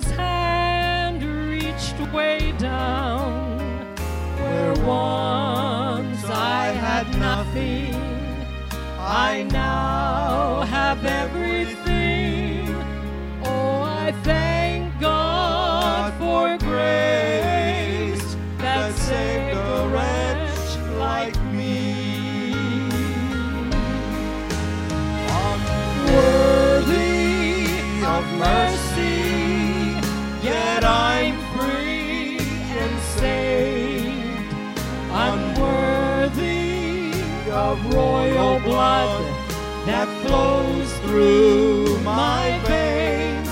his hand reached way down where once I had nothing. I now have everything. Oh, I thank blood that flows through my veins.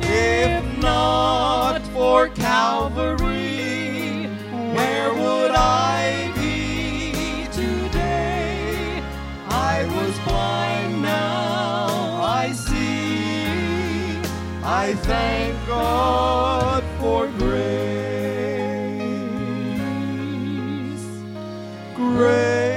If not for Calvary, where would I be today? I was blind, now I see. I thank God for grace. Grace,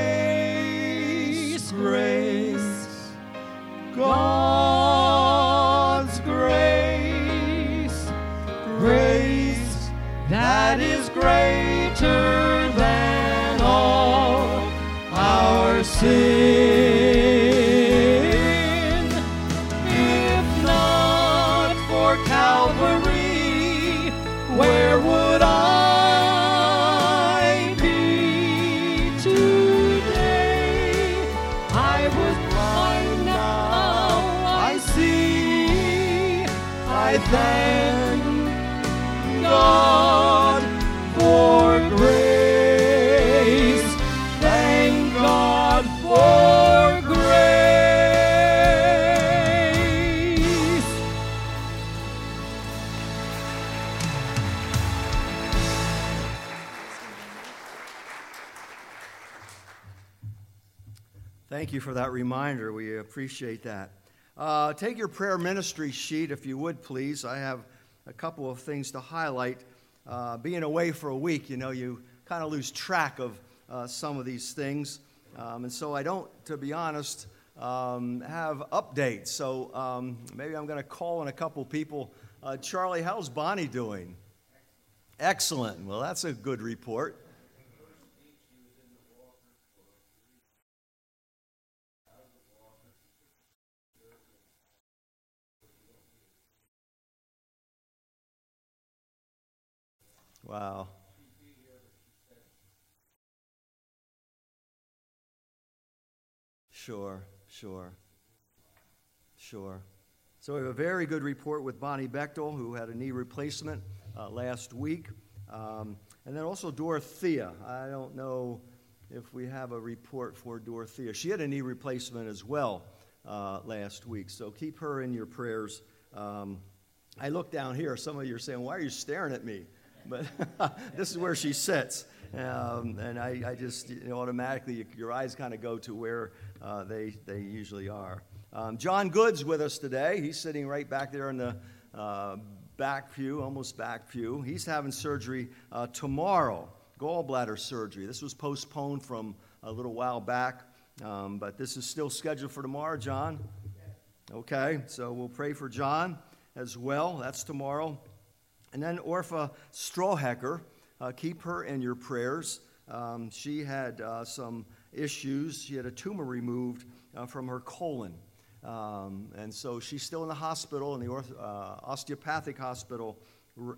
Thank you for that reminder. We appreciate that. Uh, take your prayer ministry sheet, if you would, please. I have a couple of things to highlight. Uh, being away for a week, you know, you kind of lose track of uh, some of these things. Um, and so I don't, to be honest, um, have updates. So um, maybe I'm going to call on a couple people. Uh, Charlie, how's Bonnie doing? Excellent. Well, that's a good report. Wow. Sure, sure, sure. So we have a very good report with Bonnie Bechtel, who had a knee replacement uh, last week. Um, and then also Dorothea. I don't know if we have a report for Dorothea. She had a knee replacement as well uh, last week. So keep her in your prayers. Um, I look down here. Some of you are saying, Why are you staring at me? But this is where she sits. Um, and I, I, just you know, automatically, your eyes kind of go to where uh, they, they usually are. Um, John Good's with us today. He's sitting right back there in the uh, back pew, almost back pew. He's having surgery uh, tomorrow. gallbladder surgery. This was postponed from a little while back, um, but this is still scheduled for tomorrow, John. Okay, so we'll pray for John as well. That's tomorrow. And then Orpha Strawhecker, uh, keep her in your prayers. Um, she had uh, some issues. She had a tumor removed uh, from her colon. Um, and so she's still in the hospital, in the orth- uh, osteopathic hospital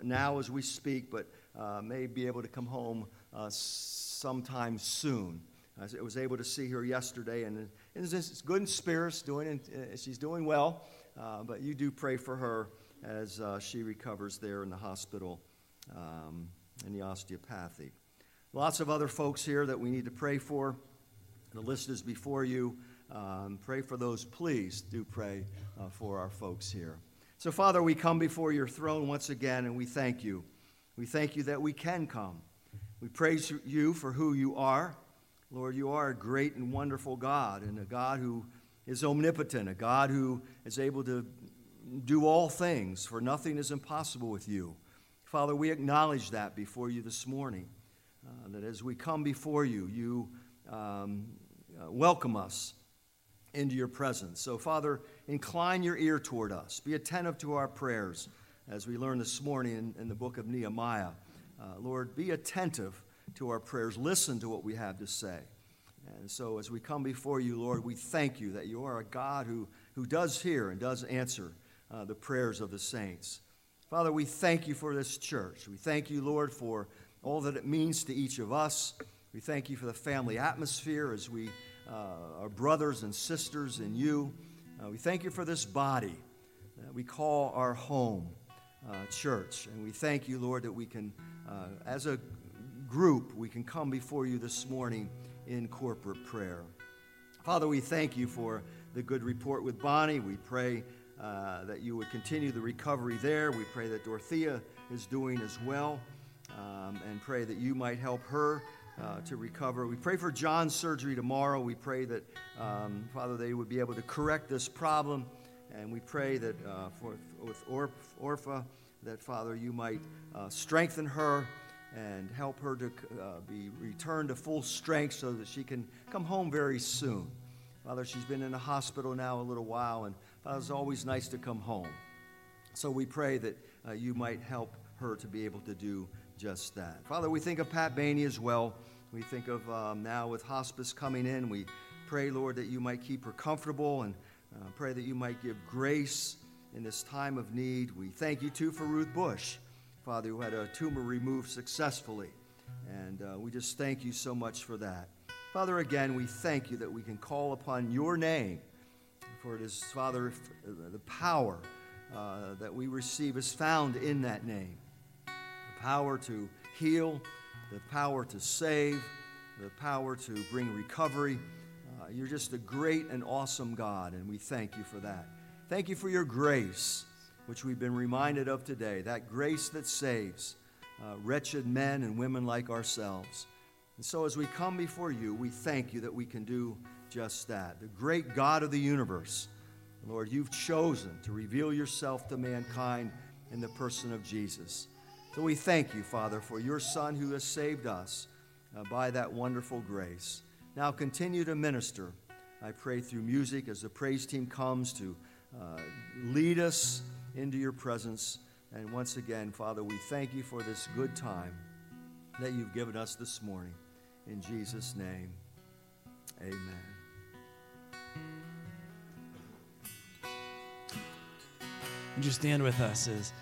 now as we speak, but uh, may be able to come home uh, sometime soon. I was able to see her yesterday, and it's good in spirits, doing, she's doing well. But you do pray for her as uh, she recovers there in the hospital um, in the osteopathy. Lots of other folks here that we need to pray for. The list is before you. Um, pray for those, please do pray uh, for our folks here. So, Father, we come before your throne once again and we thank you. We thank you that we can come. We praise you for who you are. Lord, you are a great and wonderful God, and a God who is omnipotent, a God who is able to do all things, for nothing is impossible with you. Father, we acknowledge that before you this morning, uh, that as we come before you, you um, uh, welcome us into your presence. So, Father, incline your ear toward us. Be attentive to our prayers as we learn this morning in, in the book of Nehemiah. Uh, Lord, be attentive to our prayers. Listen to what we have to say. And so, as we come before you, Lord, we thank you that you are a God who, who does hear and does answer uh, the prayers of the saints. Father, we thank you for this church. We thank you, Lord, for all that it means to each of us. We thank you for the family atmosphere as we uh, are brothers and sisters in you. Uh, we thank you for this body that we call our home uh, church. And we thank you, Lord, that we can, uh, as a group, we can come before you this morning in corporate prayer. Father, we thank you for the good report with Bonnie. We pray uh, that you would continue the recovery there. We pray that Dorothea is doing as well, um, and pray that you might help her uh, to recover. We pray for John's surgery tomorrow. We pray that, um, Father, they would be able to correct this problem. And we pray that uh, for, with Orpha, that, Father, you might uh, strengthen her and help her to uh, be returned to full strength so that she can come home very soon. Father, she's been in the hospital now a little while, and Father, it's always nice to come home. So we pray that uh, you might help her to be able to do just that. Father, we think of Pat Bainey as well. We think of um, now with hospice coming in, we pray, Lord, that you might keep her comfortable and uh, pray that you might give grace in this time of need. We thank you too for Ruth Bush. Father, who had a tumor removed successfully. And uh, we just thank you so much for that. Father, again, we thank you that we can call upon your name. For it is, Father, the power uh, that we receive is found in that name the power to heal, the power to save, the power to bring recovery. Uh, you're just a great and awesome God, and we thank you for that. Thank you for your grace which we've been reminded of today, that grace that saves uh, wretched men and women like ourselves. And so, as we come before you, we thank you that we can do just that. The great God of the universe, Lord, you've chosen to reveal yourself to mankind in the person of Jesus. So we thank you, Father, for your Son who has saved us uh, by that wonderful grace. Now continue to minister, I pray, through music as the praise team comes to uh, lead us into your presence. And once again, Father, we thank you for this good time that you've given us this morning. In Jesus' name, amen. Would you stand with us as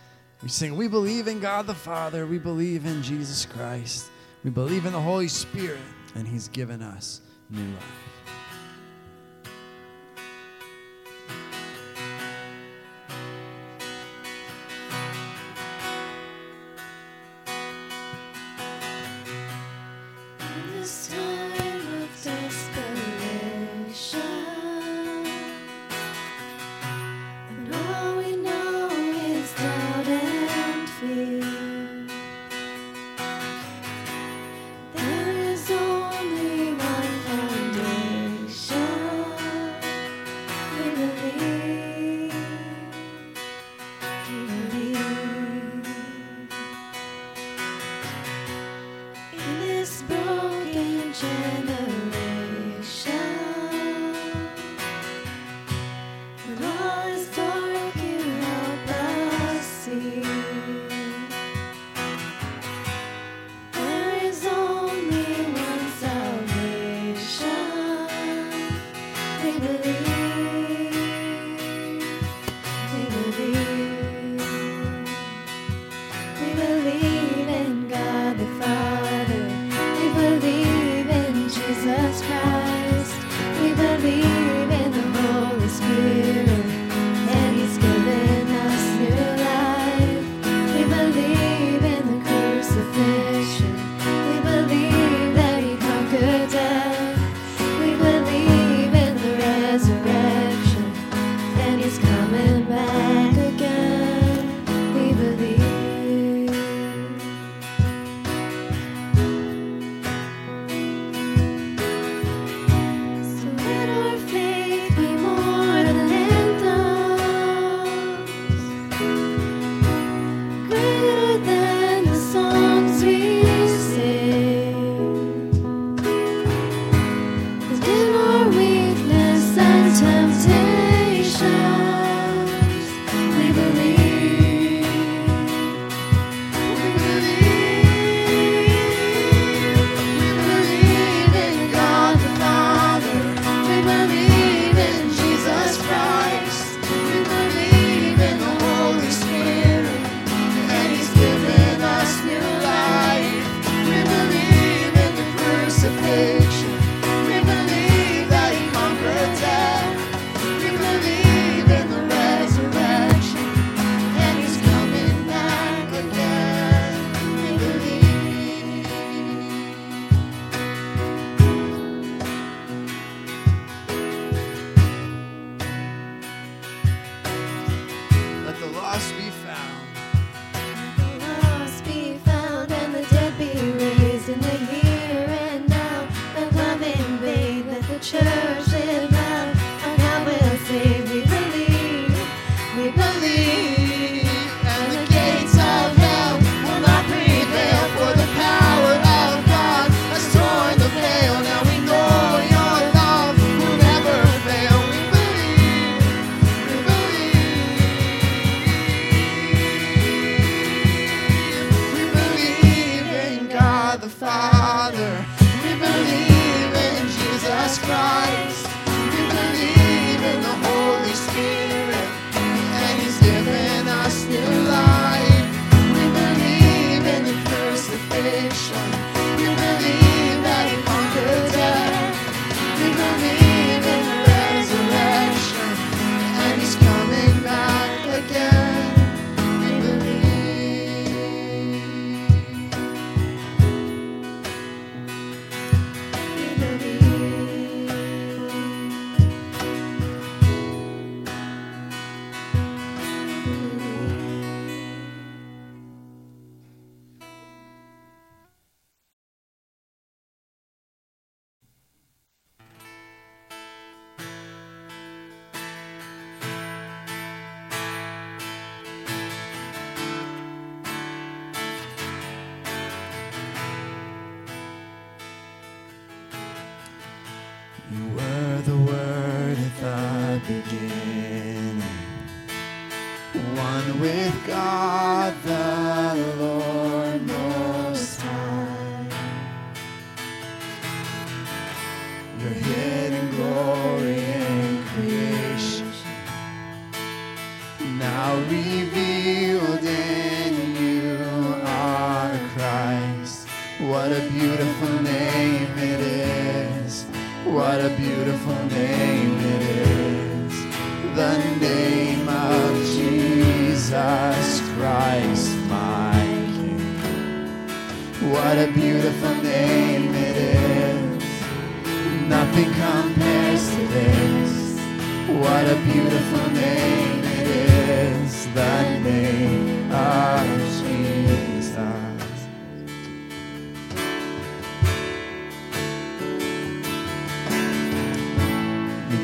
we sing, We believe in God the Father, we believe in Jesus Christ, we believe in the Holy Spirit, and He's given us new life.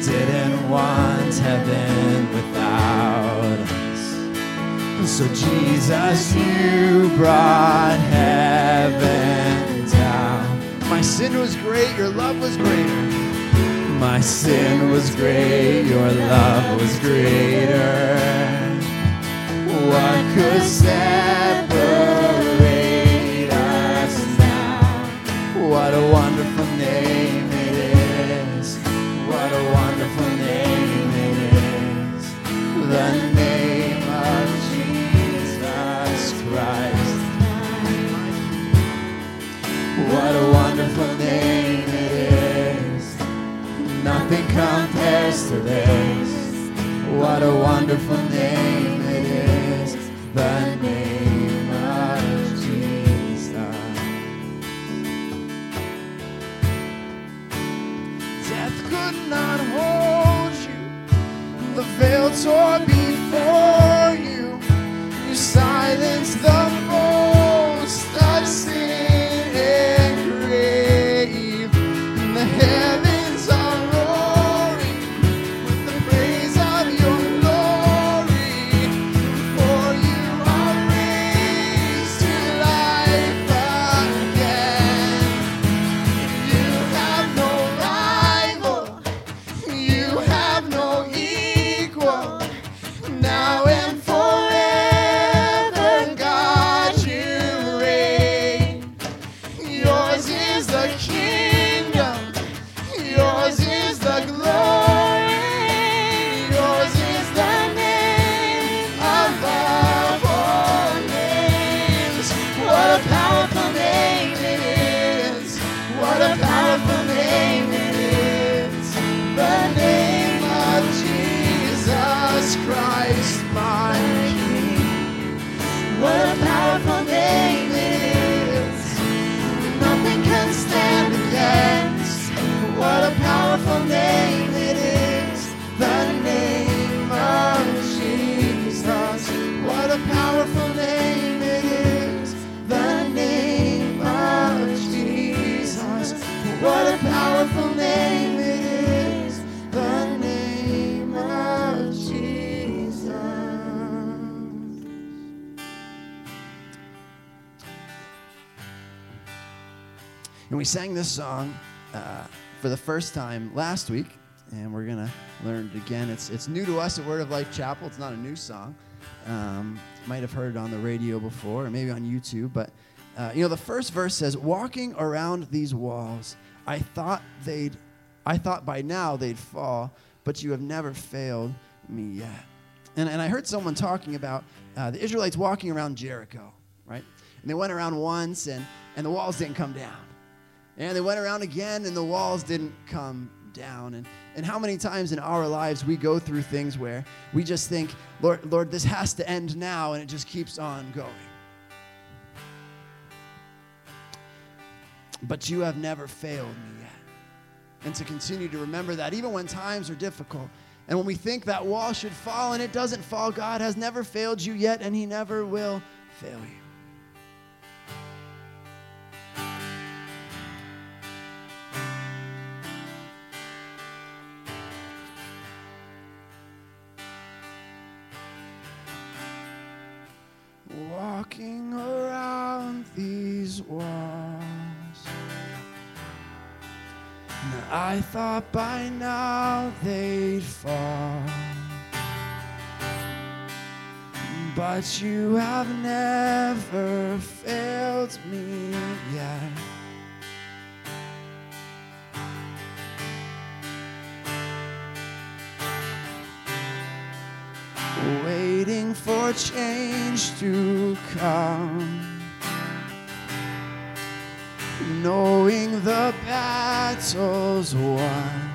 Didn't want heaven without us. So, Jesus, you brought heaven down. My sin was great, your love was greater. My sin was great, your love was greater. What could separate us now? What a wonderful name Nothing compares to this. What a wonderful name it is. The name of Jesus. Death could not hold you. The veil tore And we sang this song uh, for the first time last week, and we're gonna learn it again. It's it's new to us at Word of Life Chapel. It's not a new song. Um, might have heard it on the radio before, or maybe on YouTube. But uh, you know, the first verse says, "Walking around these walls, I thought they'd, I thought by now they'd fall, but you have never failed me yet." And, and I heard someone talking about uh, the Israelites walking around Jericho, right? And they went around once, and and the walls didn't come down. And they went around again, and the walls didn't come down. And, and how many times in our lives we go through things where we just think, Lord, Lord, this has to end now, and it just keeps on going. But you have never failed me yet. And to continue to remember that, even when times are difficult, and when we think that wall should fall and it doesn't fall, God has never failed you yet, and He never will fail you. I thought by now they'd fall. But you have never failed me yet. waiting for change to come. Knowing the battle's won.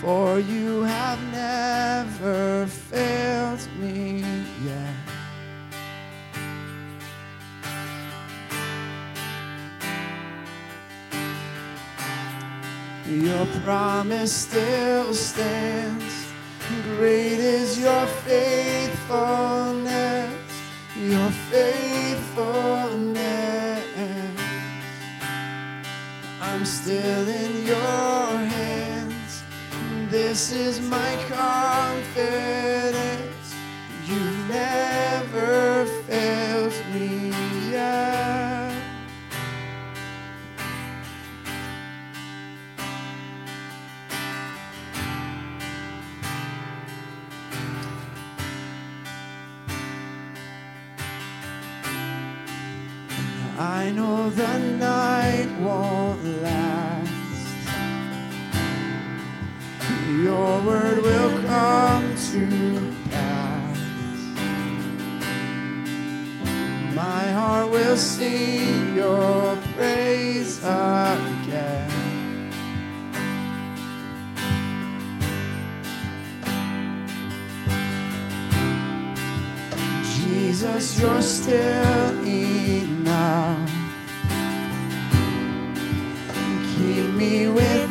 For you have never failed me yet. Your promise still stands. Great is your faithfulness, your faithfulness. I'm still in your hands. This is my confidence. You never failed me yet. I know the night won't. Come to pass. My heart will sing your praise again. Jesus, you're still enough. Keep me within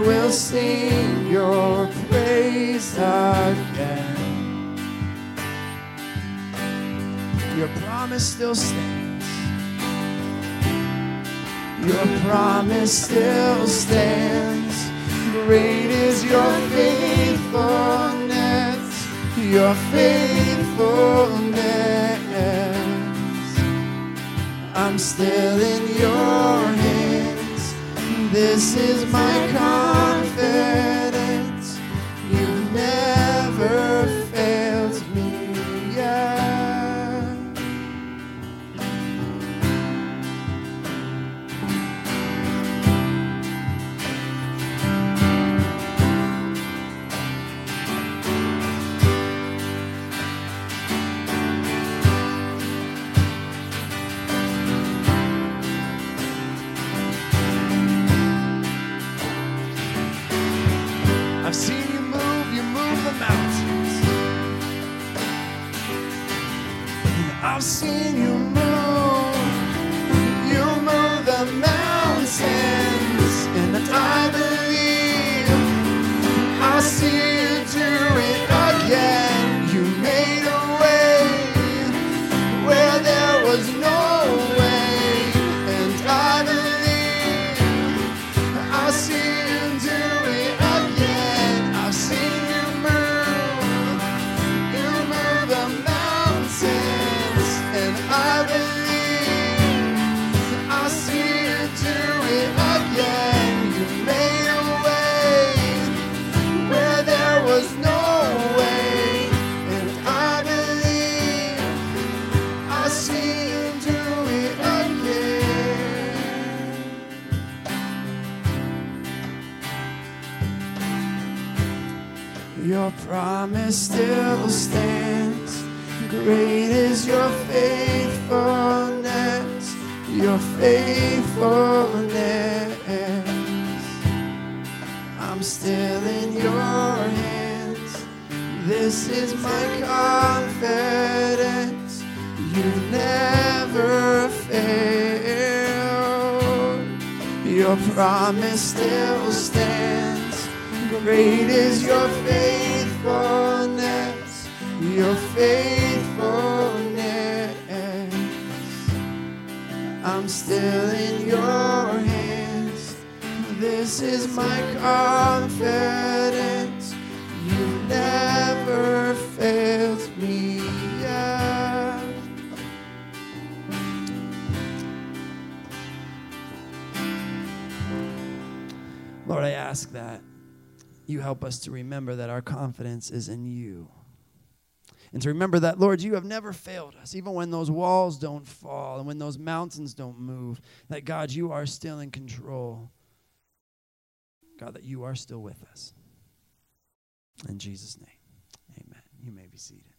Heart will sing your praise again. Your promise still stands. Your promise still stands. Great is your faithfulness, your faithfulness. I'm still in your hands. This is my confidence. I've seen you move, you move the mountains. And I believe I see help us to remember that our confidence is in you. And to remember that, Lord, you have never failed us, even when those walls don't fall and when those mountains don't move, that God, you are still in control. God, that you are still with us. In Jesus' name, amen. You may be seated.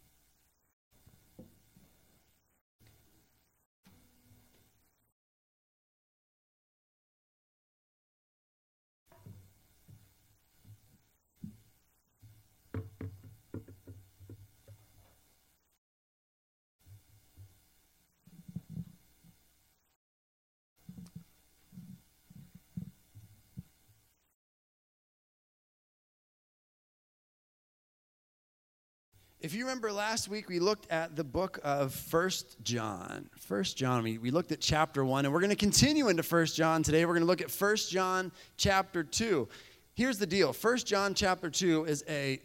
If you remember last week, we looked at the book of First John. First John, we, we looked at chapter 1, and we're going to continue into First John today. We're going to look at First John chapter 2. Here's the deal First John chapter 2 is a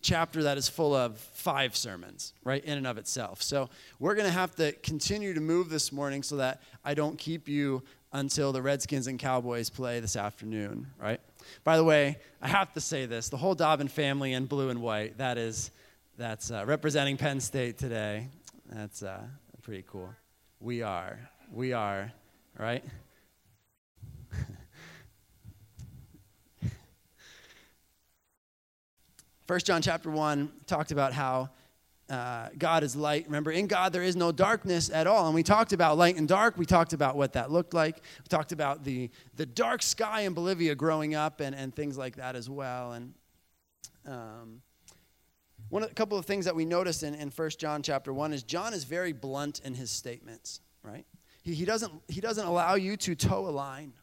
chapter that is full of five sermons, right, in and of itself. So we're going to have to continue to move this morning so that I don't keep you until the Redskins and Cowboys play this afternoon, right? By the way, I have to say this the whole Dobbin family in blue and white, that is That's uh, representing Penn State today. That's uh, pretty cool. We are. We are, right? First John chapter 1 talked about how uh, God is light. Remember, in God there is no darkness at all. And we talked about light and dark. We talked about what that looked like. We talked about the, the dark sky in Bolivia growing up and, and things like that as well. And um, one, couple of things that we notice in, in 1 John chapter 1 is John is very blunt in his statements, right? He, he, doesn't, he doesn't allow you to toe a line,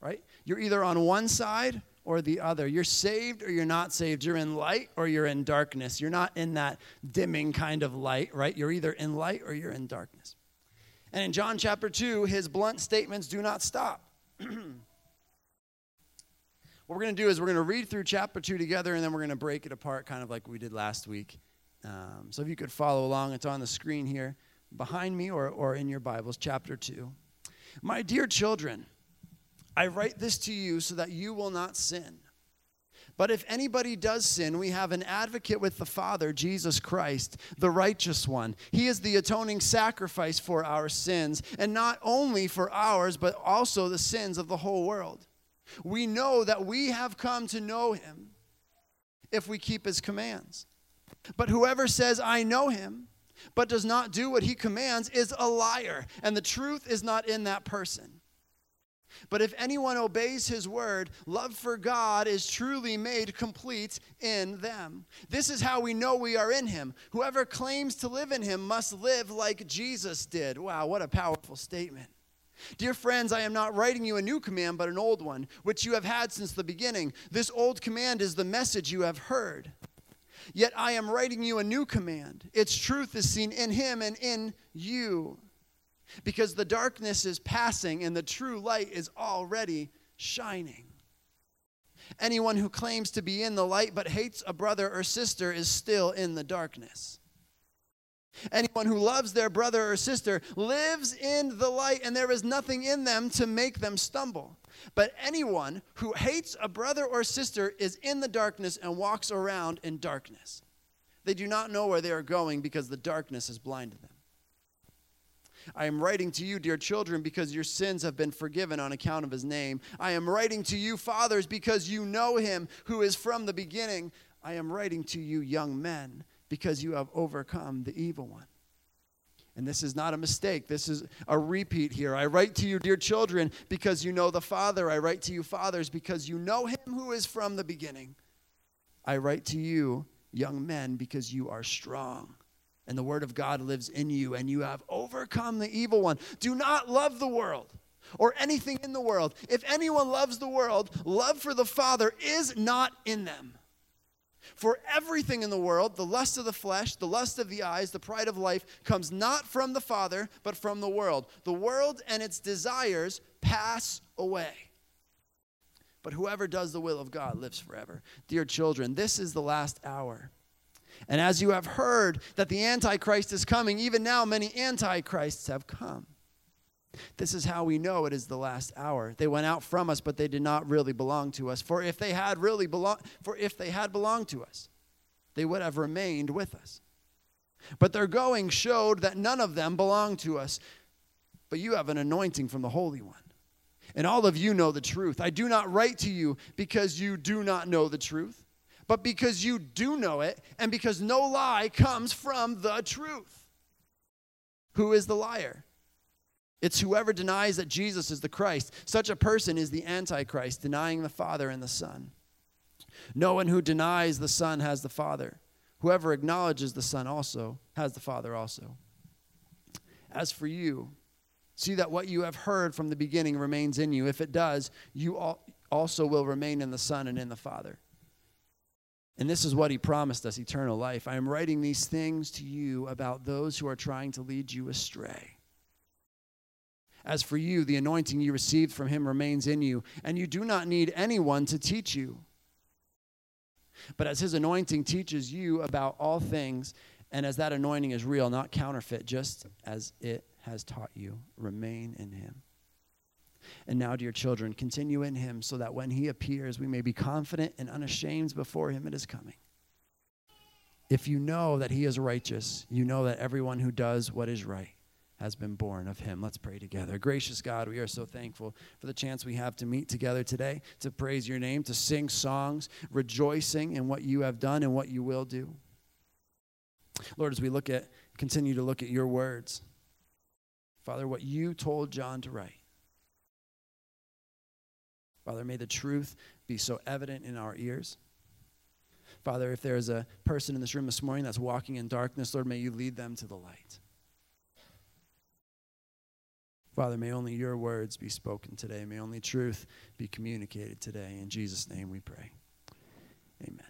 right? You're either on one side or the other. You're saved or you're not saved. You're in light or you're in darkness. You're not in that dimming kind of light, right? You're either in light or you're in darkness. And in John chapter 2, his blunt statements do not stop. what we're going to do is we're going to read through chapter 2 together and then we're going to break it apart kind of like we did last week. Um, so if you could follow along, it's on the screen here behind me or, or in your Bibles, chapter 2. My dear children, I write this to you so that you will not sin. But if anybody does sin, we have an advocate with the Father, Jesus Christ, the righteous one. He is the atoning sacrifice for our sins, and not only for ours, but also the sins of the whole world. We know that we have come to know him if we keep his commands. But whoever says, I know him, but does not do what he commands, is a liar, and the truth is not in that person. But if anyone obeys his word, love for God is truly made complete in them. This is how we know we are in him. Whoever claims to live in him must live like Jesus did. Wow, what a powerful statement. Dear friends, I am not writing you a new command, but an old one, which you have had since the beginning. This old command is the message you have heard. Yet I am writing you a new command. Its truth is seen in him and in you because the darkness is passing and the true light is already shining. Anyone who claims to be in the light but hates a brother or sister is still in the darkness. Anyone who loves their brother or sister lives in the light, and there is nothing in them to make them stumble. But anyone who hates a brother or sister is in the darkness and walks around in darkness. They do not know where they are going because the darkness has blinded them. I am writing to you, dear children, because your sins have been forgiven on account of his name. I am writing to you, fathers, because you know him who is from the beginning. I am writing to you, young men, because you have overcome the evil one. And this is not a mistake. This is a repeat here. I write to you, dear children, because you know the Father. I write to you, fathers, because you know him who is from the beginning. I write to you, young men, because you are strong and the word of God lives in you, and you have overcome the evil one. Do not love the world or anything in the world. If anyone loves the world, love for the Father is not in them. For everything in the world, the lust of the flesh, the lust of the eyes, the pride of life, comes not from the Father, but from the world. The world and its desires pass away. But whoever does the will of God lives forever. Dear children, this is the last hour. And as you have heard that the Antichrist is coming, even now many Antichrists have come. This is how we know it is the last hour. They went out from us, but they did not really belong to us. For if they had really belong, for if they had belonged to us, they would have remained with us. But their going showed that none of them belonged to us. But you have an anointing from the Holy One. And all of you know the truth. I do not write to you because you do not know the truth but because you do know it, and because no lie comes from the truth. Who is the liar? It's whoever denies that Jesus is the Christ. Such a person is the Antichrist, denying the Father and the Son. No one who denies the Son has the Father. Whoever acknowledges the Son also has the Father also. As for you, see that what you have heard from the beginning remains in you. If it does, you also will remain in the Son and in the Father. And this is what he promised us eternal life. I am writing these things to you about those who are trying to lead you astray. As for you, the anointing you received from him remains in you, and you do not need anyone to teach you. But as his anointing teaches you about all things, and as that anointing is real, not counterfeit, just as it has taught you, remain in him. And now, dear children, continue in him so that when he appears, we may be confident and unashamed before him at his coming. If you know that he is righteous, you know that everyone who does what is right has been born of him. Let's pray together. Gracious God, we are so thankful for the chance we have to meet together today, to praise your name, to sing songs, rejoicing in what you have done and what you will do. Lord, as we look at, continue to look at your words, Father, what you told John to write. Father, may the truth be so evident in our ears. Father, if there is a person in this room this morning that's walking in darkness, Lord, may you lead them to the light. Father, may only your words be spoken today. May only truth be communicated today. In Jesus' name we pray. Amen.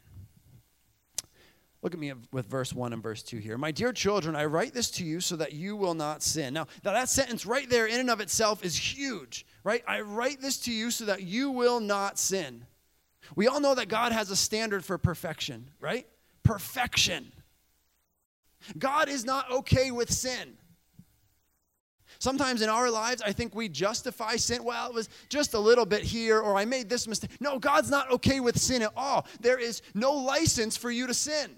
Look at me with verse 1 and verse 2 here. My dear children, I write this to you so that you will not sin. Now, now, that sentence right there, in and of itself, is huge, right? I write this to you so that you will not sin. We all know that God has a standard for perfection, right? Perfection. God is not okay with sin. Sometimes in our lives, I think we justify sin. Well, it was just a little bit here, or I made this mistake. No, God's not okay with sin at all. There is no license for you to sin.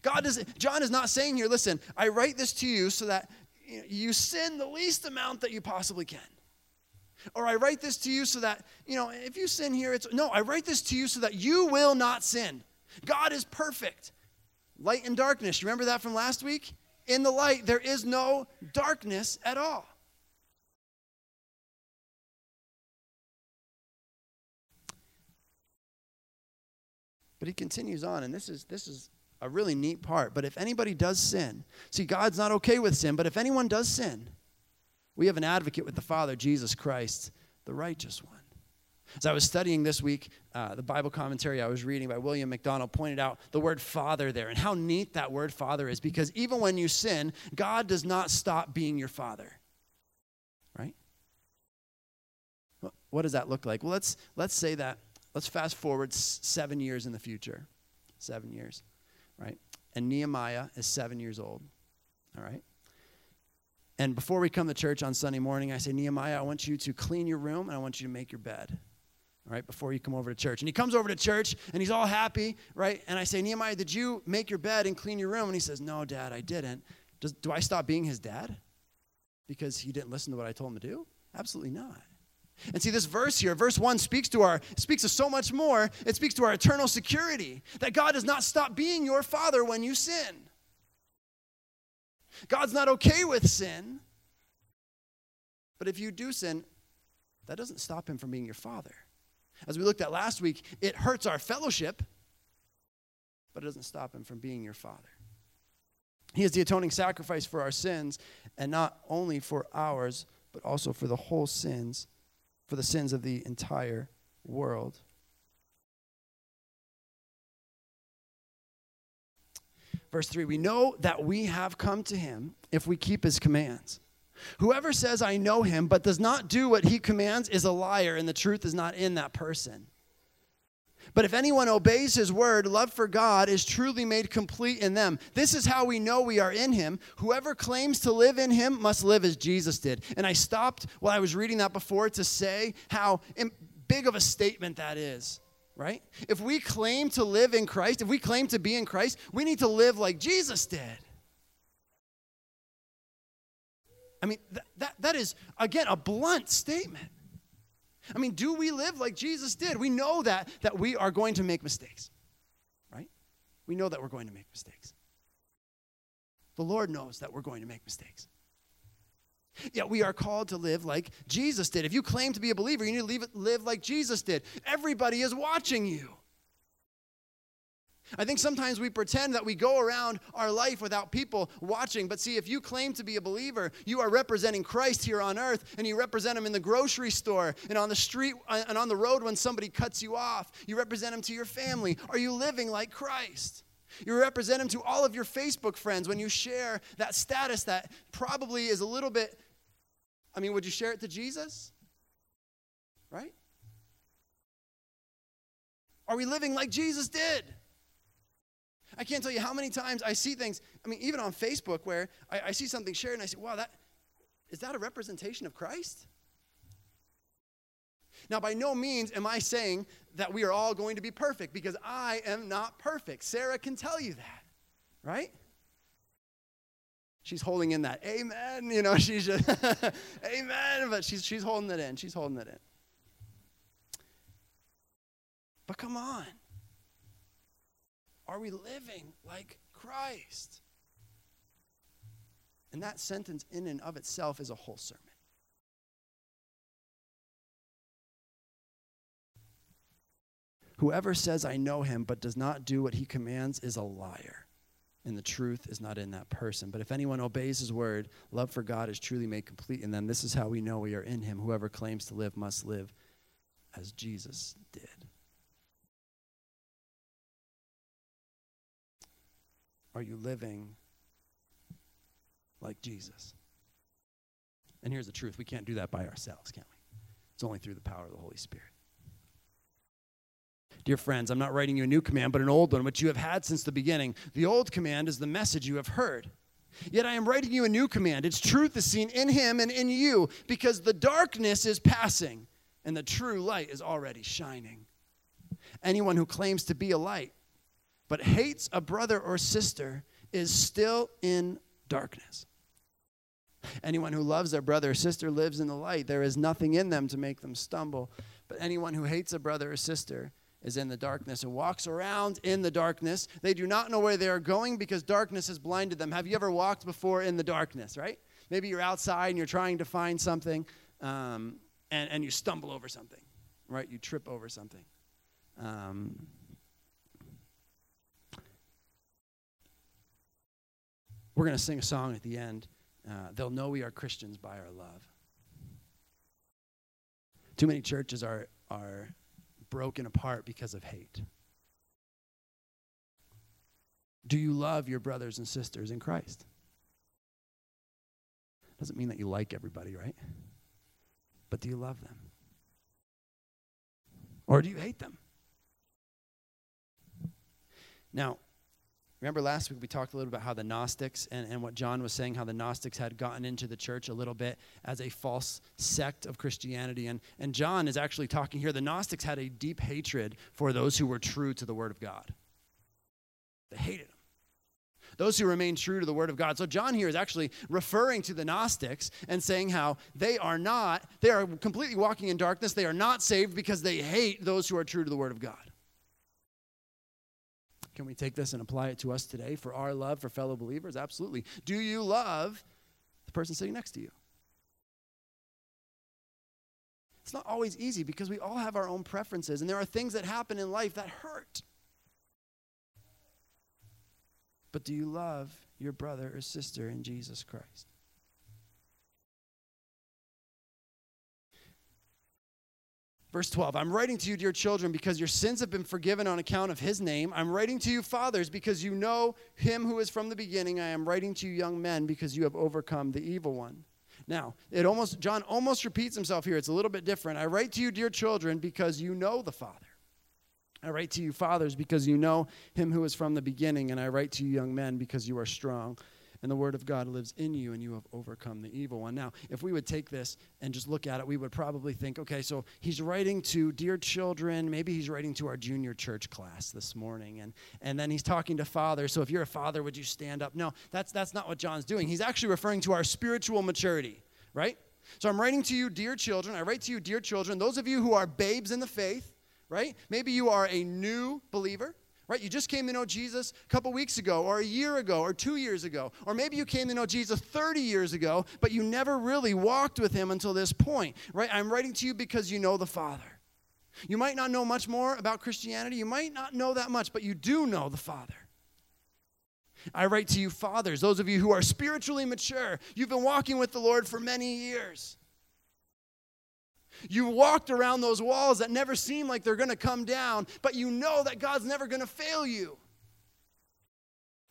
God is, John is not saying here, listen, I write this to you so that you sin the least amount that you possibly can. Or I write this to you so that, you know, if you sin here, it's no, I write this to you so that you will not sin. God is perfect. Light and darkness. You remember that from last week? In the light, there is no darkness at all. But he continues on, and this is this is a really neat part. But if anybody does sin, see, God's not okay with sin, but if anyone does sin, we have an advocate with the Father, Jesus Christ, the righteous one. As I was studying this week, uh, the Bible commentary I was reading by William MacDonald pointed out the word father there and how neat that word father is because even when you sin, God does not stop being your father. Right? What does that look like? Well, let's, let's say that, let's fast forward seven years in the future. Seven years right? And Nehemiah is seven years old, all right? And before we come to church on Sunday morning, I say, Nehemiah, I want you to clean your room and I want you to make your bed, right, before you come over to church. And he comes over to church and he's all happy, right? And I say, Nehemiah, did you make your bed and clean your room? And he says, No, Dad, I didn't. Does, do I stop being his dad because he didn't listen to what I told him to do? Absolutely not. And see, this verse here, verse 1 speaks to our, speaks to so much more. It speaks to our eternal security that God does not stop being your father when you sin. God's not okay with sin. But if you do sin, that doesn't stop him from being your father. As we looked at last week, it hurts our fellowship, but it doesn't stop him from being your father. He is the atoning sacrifice for our sins, and not only for ours, but also for the whole sins for the sins of the entire world. Verse 3 We know that we have come to him if we keep his commands. Whoever says, I know him, but does not do what he commands is a liar, and the truth is not in that person. But if anyone obeys his word, love for God is truly made complete in them. This is how we know we are in him. Whoever claims to live in him must live as Jesus did. And I stopped while I was reading that before to say how big of a statement that is, right? If we claim to live in Christ, if we claim to be in Christ, we need to live like Jesus did. I mean, that, that, that is, again, a blunt statement. I mean, do we live like Jesus did? We know that that we are going to make mistakes. Right? We know that we're going to make mistakes. The Lord knows that we're going to make mistakes. Yet we are called to live like Jesus did. If you claim to be a believer, you need to live like Jesus did. Everybody is watching you. I think sometimes we pretend that we go around our life without people watching. But see, if you claim to be a believer, you are representing Christ here on earth, and you represent him in the grocery store and on the street uh, and on the road when somebody cuts you off. You represent him to your family. Are you living like Christ? You represent him to all of your Facebook friends when you share that status that probably is a little bit. I mean, would you share it to Jesus? Right? Are we living like Jesus did? I can't tell you how many times I see things, I mean, even on Facebook where I, I see something shared and I say, wow, that is that a representation of Christ? Now, by no means am I saying that we are all going to be perfect because I am not perfect. Sarah can tell you that, right? She's holding in that amen, you know, she's just amen, but she's she's holding it in. She's holding it in. But come on. Are we living like Christ? And that sentence, in and of itself, is a whole sermon. Whoever says, I know him, but does not do what he commands, is a liar. And the truth is not in that person. But if anyone obeys his word, love for God is truly made complete in them. This is how we know we are in him. Whoever claims to live must live as Jesus did. Are you living like Jesus? And here's the truth we can't do that by ourselves, can we? It's only through the power of the Holy Spirit. Dear friends, I'm not writing you a new command, but an old one, which you have had since the beginning. The old command is the message you have heard. Yet I am writing you a new command. Its truth is seen in him and in you, because the darkness is passing and the true light is already shining. Anyone who claims to be a light but hates a brother or sister is still in darkness. Anyone who loves their brother or sister lives in the light. There is nothing in them to make them stumble. But anyone who hates a brother or sister is in the darkness and walks around in the darkness. They do not know where they are going because darkness has blinded them. Have you ever walked before in the darkness, right? Maybe you're outside and you're trying to find something um, and, and you stumble over something, right? You trip over something. Um, We're going to sing a song at the end. Uh, they'll know we are Christians by our love. Too many churches are, are broken apart because of hate. Do you love your brothers and sisters in Christ? Doesn't mean that you like everybody, right? But do you love them? Or do you hate them? Now, Remember last week we talked a little about how the Gnostics and, and what John was saying, how the Gnostics had gotten into the church a little bit as a false sect of Christianity. And, and John is actually talking here. The Gnostics had a deep hatred for those who were true to the Word of God, they hated them. Those who remain true to the Word of God. So, John here is actually referring to the Gnostics and saying how they are not, they are completely walking in darkness. They are not saved because they hate those who are true to the Word of God. Can we take this and apply it to us today for our love for fellow believers? Absolutely. Do you love the person sitting next to you? It's not always easy because we all have our own preferences, and there are things that happen in life that hurt. But do you love your brother or sister in Jesus Christ? Verse 12, I'm writing to you, dear children, because your sins have been forgiven on account of his name. I'm writing to you, fathers, because you know him who is from the beginning. I am writing to you, young men, because you have overcome the evil one. Now, it almost John almost repeats himself here. It's a little bit different. I write to you, dear children, because you know the Father. I write to you, fathers, because you know him who is from the beginning, and I write to you, young men, because you are strong and the word of God lives in you, and you have overcome the evil one. Now, if we would take this and just look at it, we would probably think, okay, so he's writing to dear children, maybe he's writing to our junior church class this morning, and, and then he's talking to fathers. So if you're a father, would you stand up? No, that's, that's not what John's doing. He's actually referring to our spiritual maturity, right? So I'm writing to you, dear children. I write to you, dear children, those of you who are babes in the faith, right? Maybe you are a new believer right? You just came to know Jesus a couple weeks ago, or a year ago, or two years ago. Or maybe you came to know Jesus 30 years ago, but you never really walked with him until this point, right? I'm writing to you because you know the Father. You might not know much more about Christianity, you might not know that much, but you do know the Father. I write to you, fathers, those of you who are spiritually mature. You've been walking with the Lord for many years. You walked around those walls that never seem like they're going to come down, but you know that God's never going to fail you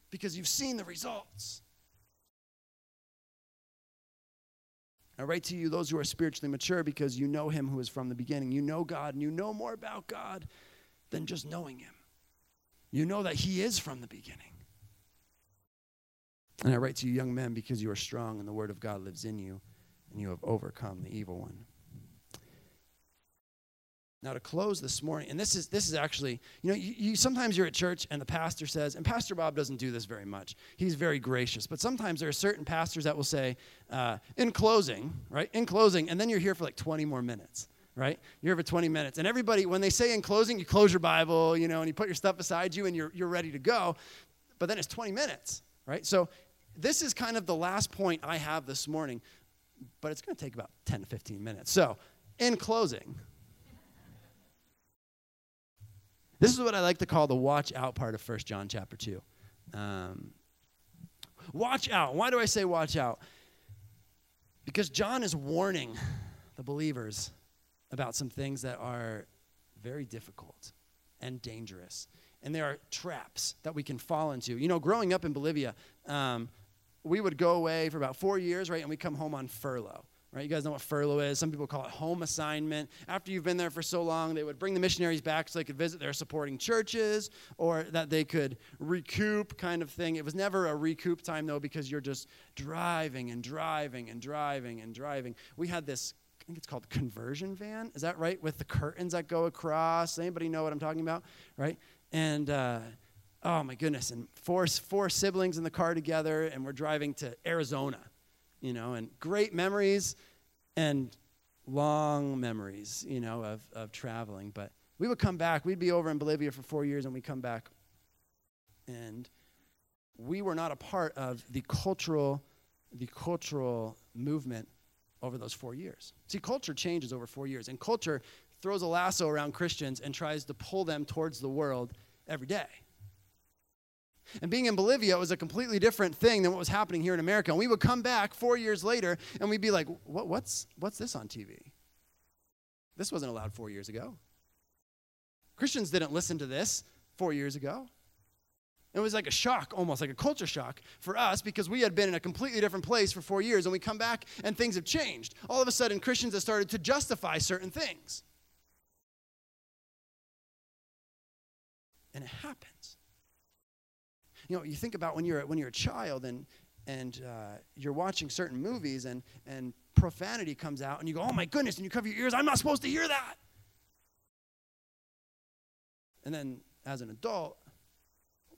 because you've seen the results. I write to you, those who are spiritually mature, because you know him who is from the beginning. You know God, and you know more about God than just knowing him. You know that he is from the beginning. And I write to you, young men, because you are strong, and the word of God lives in you, and you have overcome the evil one. Now to close this morning, and this is this is actually, you know, you, you, sometimes you're at church and the pastor says, and Pastor Bob doesn't do this very much. He's very gracious, but sometimes there are certain pastors that will say, uh, in closing, right? In closing, and then you're here for like 20 more minutes, right? You're here for 20 minutes, and everybody, when they say in closing, you close your Bible, you know, and you put your stuff beside you, and you're you're ready to go, but then it's 20 minutes, right? So this is kind of the last point I have this morning, but it's going to take about 10 to 15 minutes. So in closing. This is what I like to call the watch out part of 1 John chapter 2. Um, watch out. Why do I say watch out? Because John is warning the believers about some things that are very difficult and dangerous. And there are traps that we can fall into. You know, growing up in Bolivia, um, we would go away for about four years, right? And we come home on furlough right? You guys know what furlough is. Some people call it home assignment. After you've been there for so long, they would bring the missionaries back so they could visit their supporting churches or that they could recoup kind of thing. It was never a recoup time, though, because you're just driving and driving and driving and driving. We had this. I think it's called conversion van. Is that right? With the curtains that go across. Anybody know what I'm talking about? Right? And uh, oh my goodness! And four four siblings in the car together, and we're driving to Arizona you know, and great memories and long memories, you know, of, of traveling. But we would come back. We'd be over in Bolivia for four years, and we'd come back. And we were not a part of the cultural, the cultural movement over those four years. See, culture changes over four years, and culture throws a lasso around Christians and tries to pull them towards the world every day. And being in Bolivia was a completely different thing than what was happening here in America. And we would come back four years later and we'd be like, what, what's, what's this on TV? This wasn't allowed four years ago. Christians didn't listen to this four years ago. It was like a shock, almost like a culture shock for us because we had been in a completely different place for four years and we come back and things have changed. All of a sudden, Christians have started to justify certain things. And it happens you know, you think about when you're when you're a child and and uh, you're watching certain movies and and profanity comes out and you go, oh my goodness, and you cover your ears. I'm not supposed to hear that. And then as an adult,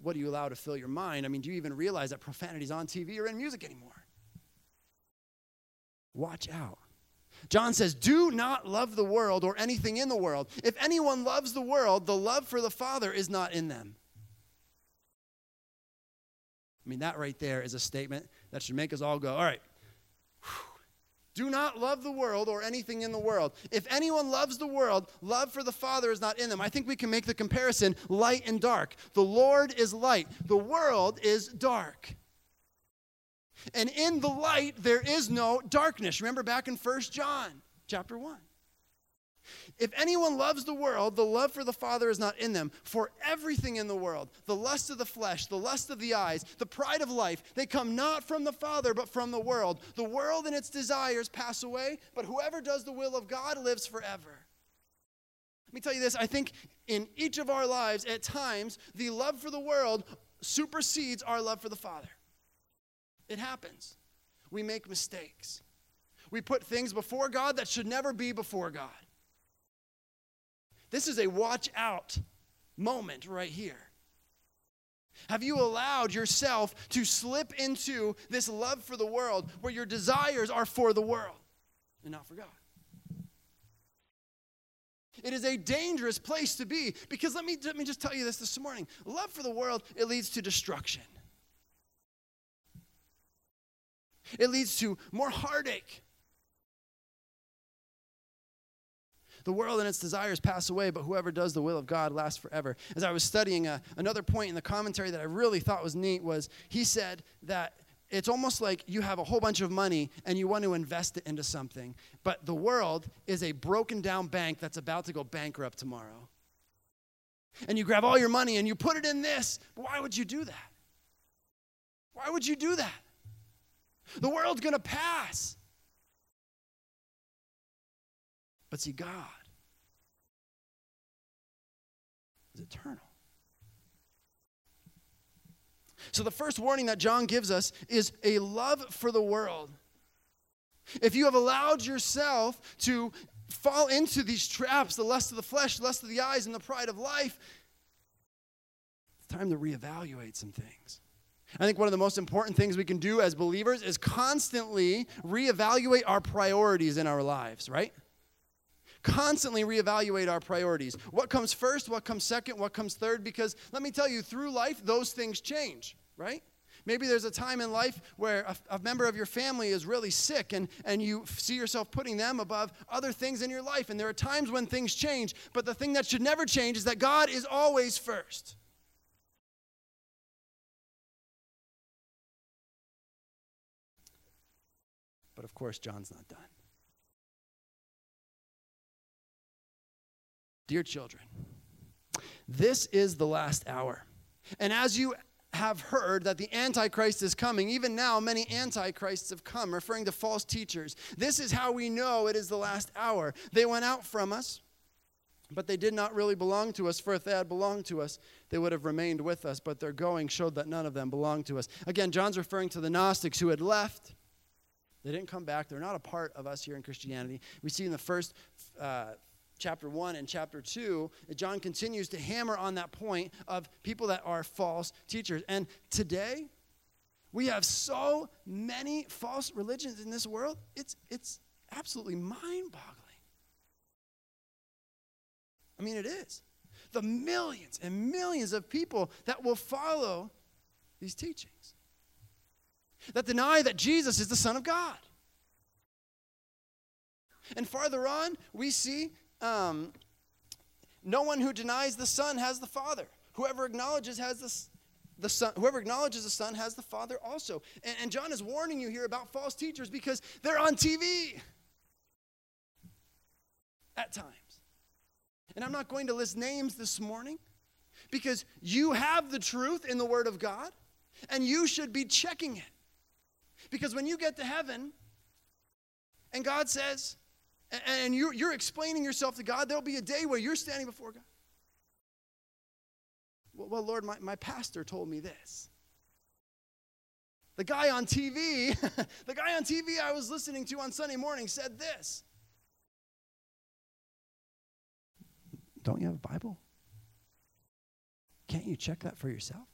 what do you allow to fill your mind? I mean, do you even realize that profanity is on TV or in music anymore? Watch out. John says, Do not love the world or anything in the world. If anyone loves the world, the love for the Father is not in them. I mean, that right there is a statement that should make us all go, all right. Do not love the world or anything in the world. If anyone loves the world, love for the Father is not in them. I think we can make the comparison light and dark. The Lord is light, the world is dark. And in the light, there is no darkness. Remember back in 1 John chapter 1. If anyone loves the world, the love for the Father is not in them. For everything in the world, the lust of the flesh, the lust of the eyes, the pride of life, they come not from the Father, but from the world. The world and its desires pass away, but whoever does the will of God lives forever. Let me tell you this I think in each of our lives, at times, the love for the world supersedes our love for the Father. It happens. We make mistakes. We put things before God that should never be before God. This is a watch out moment right here. Have you allowed yourself to slip into this love for the world where your desires are for the world and not for God? It is a dangerous place to be because let me, let me just tell you this this morning. Love for the world, it leads to destruction. It leads to more heartache. The world and its desires pass away, but whoever does the will of God lasts forever. As I was studying, uh, another point in the commentary that I really thought was neat was he said that it's almost like you have a whole bunch of money and you want to invest it into something, but the world is a broken down bank that's about to go bankrupt tomorrow. And you grab all your money and you put it in this. Why would you do that? Why would you do that? The world's going to pass. But see, God is eternal. So, the first warning that John gives us is a love for the world. If you have allowed yourself to fall into these traps the lust of the flesh, lust of the eyes, and the pride of life, it's time to reevaluate some things. I think one of the most important things we can do as believers is constantly reevaluate our priorities in our lives, right? Constantly reevaluate our priorities. What comes first? What comes second? What comes third? Because let me tell you, through life, those things change, right? Maybe there's a time in life where a, a, member of your family is really sick and, and you see yourself putting them above other things in your life. And there are times when things change, but the thing that should never change is that God is always first. But of course, John's not done. Dear children, this is the last hour. And as you have heard that the Antichrist is coming. Even now, many Antichrists have come, referring to false teachers. This is how we know it is the last hour. They went out from us, but they did not really belong to us, for if they had belonged to us, they would have remained with us. But their going showed that none of them belonged to us. Again, John's referring to the Gnostics who had left. They didn't come back. They're not a part of us here in Christianity. We see in the first. Uh, chapter 1 and chapter 2, John continues to hammer on that point of people that are false teachers. And today, we have so many false religions in this world, it's, it's absolutely mind boggling. I mean, it is. The millions and millions of people that will follow these teachings, that deny that Jesus is the Son of God. And farther on, we see um, no one who denies the Son has the Father. Whoever acknowledges has the, the Son. Whoever acknowledges the Son has the Father also. And, and John is warning you here about false teachers because they're on TV at times. And I'm not going to list names this morning because you have the truth in the Word of God and you should be checking it. Because when you get to heaven and God says, and you're, you're explaining yourself to God, there'll be a day where you're standing before God. Well, well Lord, my, my pastor told me this. The guy on TV, the guy on TV I was listening to on Sunday morning said this. Don't you have a Bible? Can't you check that for yourself?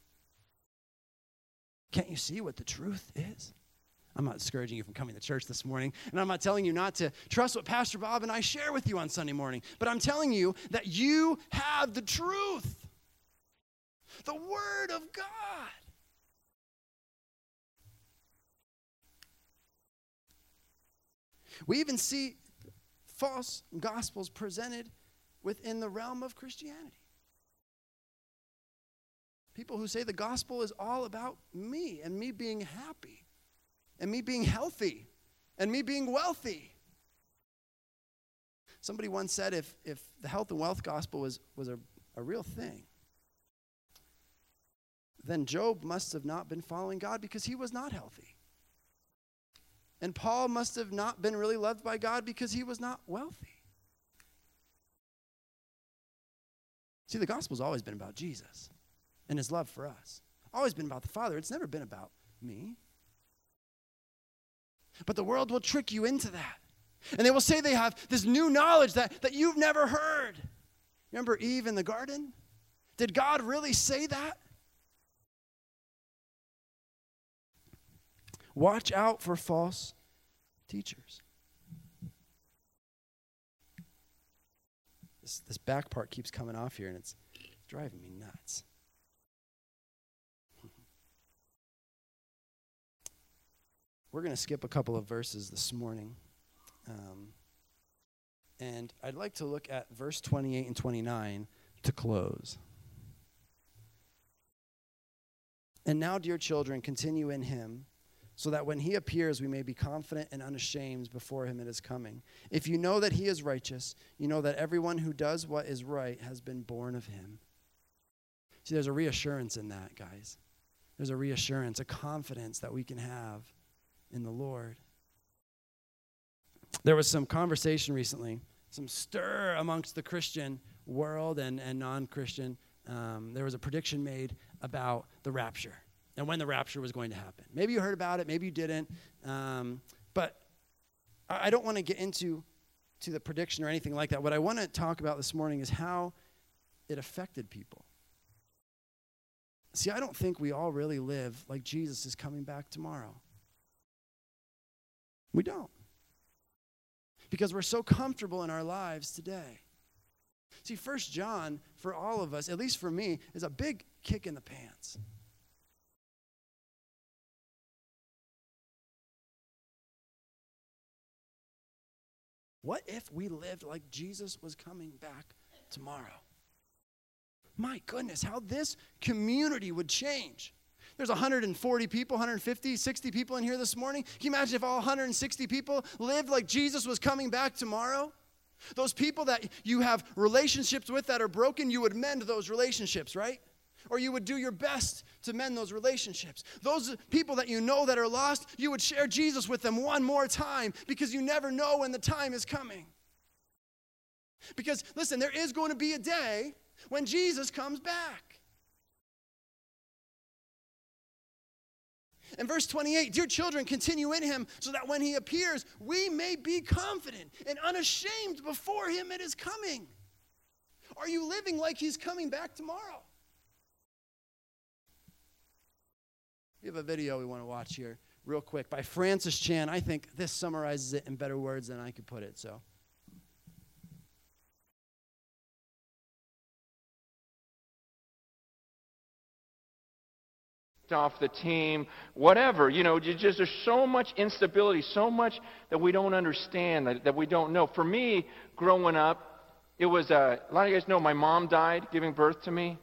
Can't you see what the truth is? I'm not discouraging you from coming to church this morning, and I'm not telling you not to trust what Pastor Bob and I share with you on Sunday morning, but I'm telling you that you have the truth, the Word of God. We even see false gospels presented within the realm of Christianity. People who say the gospel is all about me and me being happy and me being healthy and me being wealthy. Somebody once said if, if the health and wealth gospel was, was a, a real thing, then Job must have not been following God because he was not healthy. And Paul must have not been really loved by God because he was not wealthy. See, the gospel's always been about Jesus and his love for us. Always been about the Father. It's never been about me. But the world will trick you into that. And they will say they have this new knowledge that, that you've never heard. Remember Eve in the garden? Did God really say that? Watch out for false teachers. This, this back part keeps coming off here and it's driving me nuts. We're going to skip a couple of verses this morning. Um, and I'd like to look at verse 28 and 29 to close. And now, dear children, continue in him, so that when he appears, we may be confident and unashamed before him at his coming. If you know that he is righteous, you know that everyone who does what is right has been born of him. See, there's a reassurance in that, guys. There's a reassurance, a confidence that we can have in the Lord. There was some conversation recently, some stir amongst the Christian world and, and non Christian. Um, there was a prediction made about the rapture and when the rapture was going to happen. Maybe you heard about it, maybe you didn't. Um, but I don't want to get into to the prediction or anything like that. What I want to talk about this morning is how it affected people. See, I don't think we all really live like Jesus is coming back tomorrow. We don't. Because we're so comfortable in our lives today. See, First John, for all of us, at least for me, is a big kick in the pants. What if we lived like Jesus was coming back tomorrow? My goodness, how this community would change. There's 140 people, 150, 60 people in here this morning. Can you imagine if all 160 people lived like Jesus was coming back tomorrow? Those people that you have relationships with that are broken, you would mend those relationships, right? Or you would do your best to mend those relationships. Those people that you know that are lost, you would share Jesus with them one more time because you never know when the time is coming. Because, listen, there is going to be a day when Jesus comes back. In verse 28, dear children, continue in him so that when he appears, we may be confident and unashamed before him at his coming. Are you living like he's coming back tomorrow? We have a video we want to watch here, real quick, by Francis Chan. I think this summarizes it in better words than I could put it. So. Off the team, whatever. You know, just there's so much instability, so much that we don't understand, that, that we don't know. For me, growing up, it was uh, a lot of you guys know my mom died giving birth to me,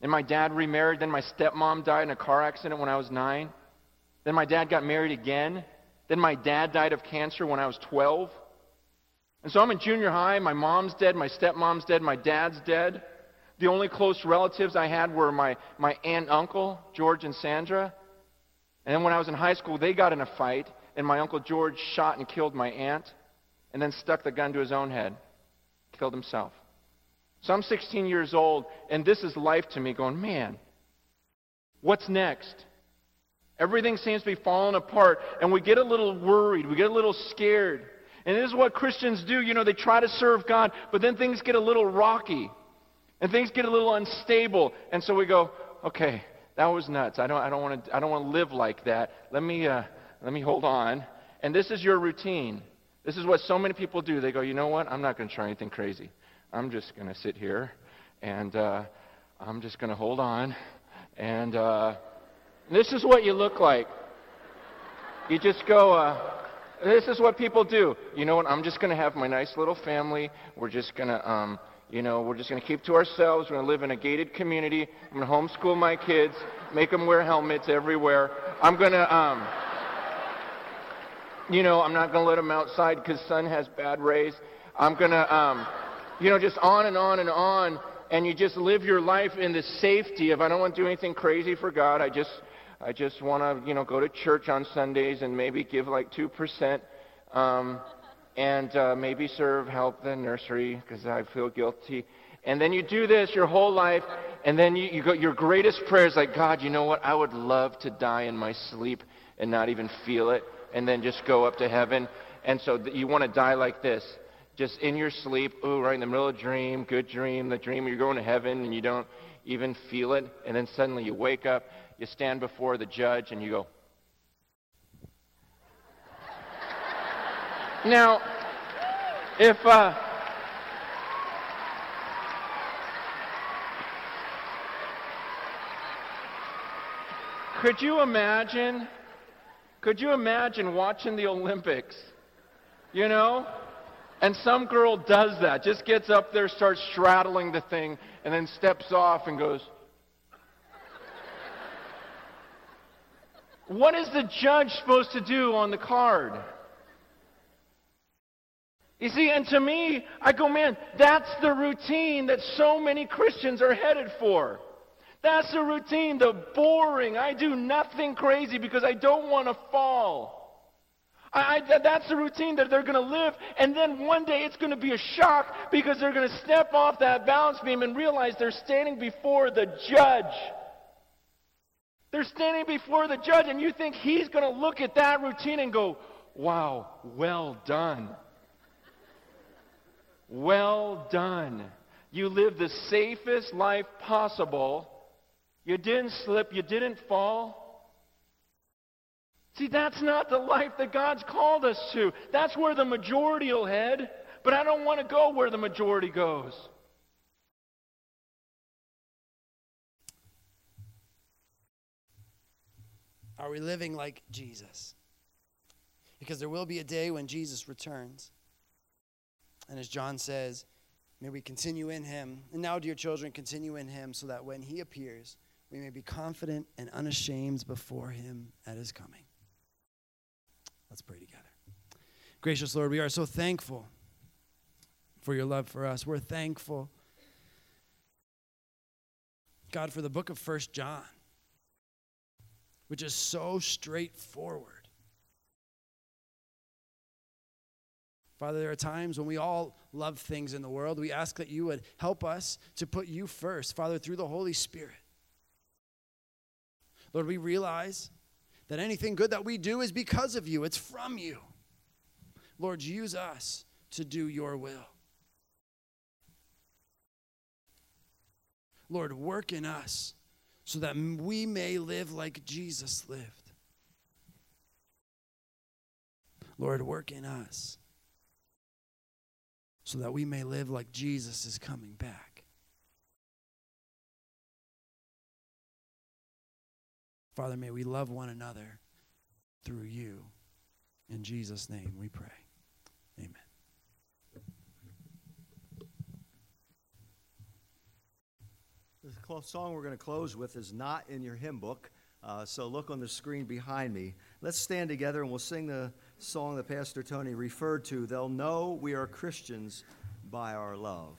and my dad remarried. Then my stepmom died in a car accident when I was nine. Then my dad got married again. Then my dad died of cancer when I was 12. And so I'm in junior high. My mom's dead, my stepmom's dead, my dad's dead. The only close relatives I had were my, my aunt and uncle, George and Sandra. And then when I was in high school, they got in a fight, and my uncle George shot and killed my aunt, and then stuck the gun to his own head, killed himself. So I'm 16 years old, and this is life to me, going, man, what's next? Everything seems to be falling apart, and we get a little worried, we get a little scared. And this is what Christians do. You know, they try to serve God, but then things get a little rocky. And things get a little unstable. And so we go, okay, that was nuts. I don't, I don't want to, I don't want to live like that. Let me, uh, let me hold on. And this is your routine. This is what so many people do. They go, you know what? I'm not going to try anything crazy. I'm just going to sit here and uh, I'm just going to hold on. And uh, this is what you look like. You just go, uh, this is what people do. You know what? I'm just going to have my nice little family. We're just going to, um, you know, we're just going to keep to ourselves. We're going to live in a gated community. I'm going to homeschool my kids, make them wear helmets everywhere. I'm going to, um, you know, I'm not going to let them outside because sun has bad rays. I'm going to, um, you know, just on and on and on. And you just live your life in the safety of I don't want to do anything crazy for God. I just, I just want to, you know, go to church on Sundays and maybe give like two percent. Um, and uh, maybe serve, help the nursery because I feel guilty. And then you do this your whole life, and then you, you go, your greatest prayer is like, God, you know what? I would love to die in my sleep and not even feel it, and then just go up to heaven. And so th- you want to die like this, just in your sleep, ooh, right in the middle of a dream, good dream, the dream you're going to heaven, and you don't even feel it. And then suddenly you wake up, you stand before the judge, and you go, Now, if uh, could you imagine? Could you imagine watching the Olympics? You know? And some girl does that, just gets up there, starts straddling the thing, and then steps off and goes, What is the judge supposed to do on the card? You see, and to me, I go, man, that's the routine that so many Christians are headed for. That's the routine, the boring, I do nothing crazy because I don't want to fall. I, I, that's the routine that they're going to live, and then one day it's going to be a shock because they're going to step off that balance beam and realize they're standing before the judge. They're standing before the judge, and you think he's going to look at that routine and go, wow, well done. Well done. You lived the safest life possible. You didn't slip, you didn't fall. See, that's not the life that God's called us to. That's where the majority will head. But I don't want to go where the majority goes. Are we living like Jesus? Because there will be a day when Jesus returns. And as John says, may we continue in him. And now, dear children, continue in him so that when he appears, we may be confident and unashamed before him at his coming. Let's pray together. Gracious Lord, we are so thankful for your love for us. We're thankful, God, for the book of First John, which is so straightforward. Father, there are times when we all love things in the world. We ask that you would help us to put you first, Father, through the Holy Spirit. Lord, we realize that anything good that we do is because of you, it's from you. Lord, use us to do your will. Lord, work in us so that we may live like Jesus lived. Lord, work in us so that we may live like Jesus is coming back. Father, may we love one another through you. In Jesus' name we pray. Amen. The song we're going to close with is not in your hymn book, uh, so look on the screen behind me. Let's stand together and we'll sing the song that Pastor Tony referred to. They'll know we are Christians by our love.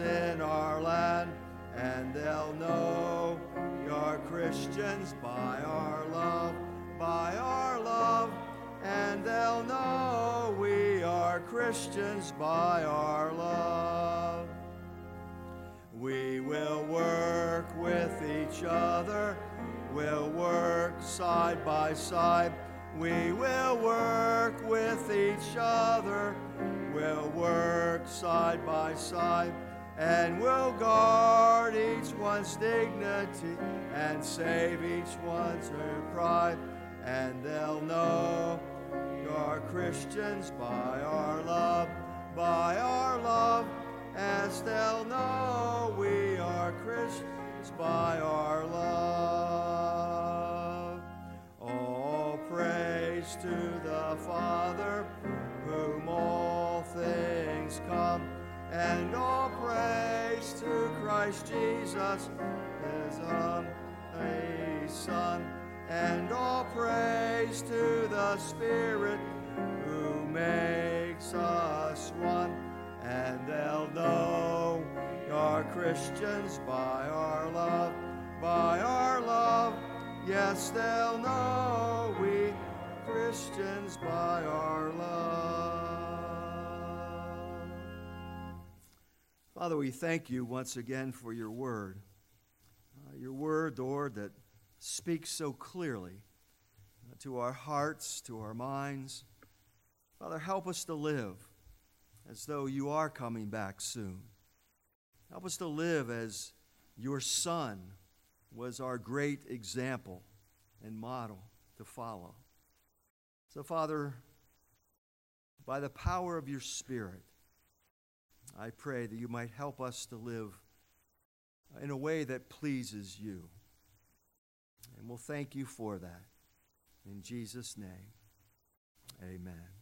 In our land, and they'll know you're Christians by our love, by our love, and they'll know we are Christians by our love. We will work with each other, we'll work side by side. We will work with each other, we'll work side by side, and we'll guard each one's dignity and save each one's pride. And they'll know you're Christians by our love, by our love, as they'll know we are Christians by our love. All praise to the Father, whom all things come, and all praise to Christ Jesus, his only Son, and all praise to the Spirit who makes us one. And they'll know you're Christians by our love, by our love. Yes, they'll know we Christians by our love. Father, we thank you once again for your word. Uh, your word, Lord, that speaks so clearly uh, to our hearts, to our minds. Father, help us to live as though you are coming back soon. Help us to live as your Son was our great example and model to follow. So, Father, by the power of your Spirit, I pray that you might help us to live in a way that pleases you. And we'll thank you for that. In Jesus' name, amen.